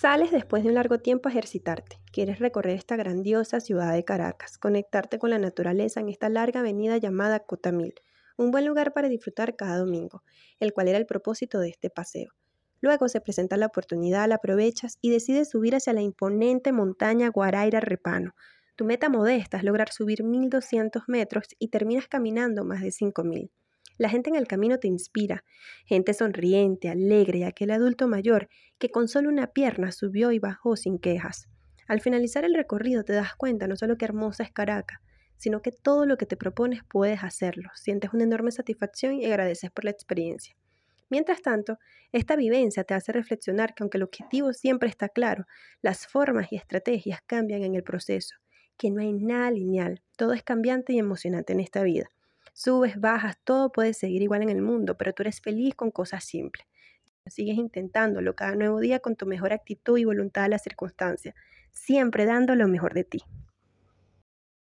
Sales después de un largo tiempo a ejercitarte. Quieres recorrer esta grandiosa ciudad de Caracas, conectarte con la naturaleza en esta larga avenida llamada Cotamil, un buen lugar para disfrutar cada domingo, el cual era el propósito de este paseo. Luego se presenta la oportunidad, la aprovechas y decides subir hacia la imponente montaña Guaraira Repano. Tu meta modesta es lograr subir 1200 metros y terminas caminando más de 5000. La gente en el camino te inspira, gente sonriente, alegre aquel adulto mayor que con solo una pierna subió y bajó sin quejas. Al finalizar el recorrido te das cuenta no solo que hermosa es Caracas, sino que todo lo que te propones puedes hacerlo. Sientes una enorme satisfacción y agradeces por la experiencia. Mientras tanto, esta vivencia te hace reflexionar que aunque el objetivo siempre está claro, las formas y estrategias cambian en el proceso, que no hay nada lineal, todo es cambiante y emocionante en esta vida. Subes, bajas, todo puede seguir igual en el mundo, pero tú eres feliz con cosas simples. Sigues intentándolo cada nuevo día con tu mejor actitud y voluntad a la circunstancia, siempre dando lo mejor de ti.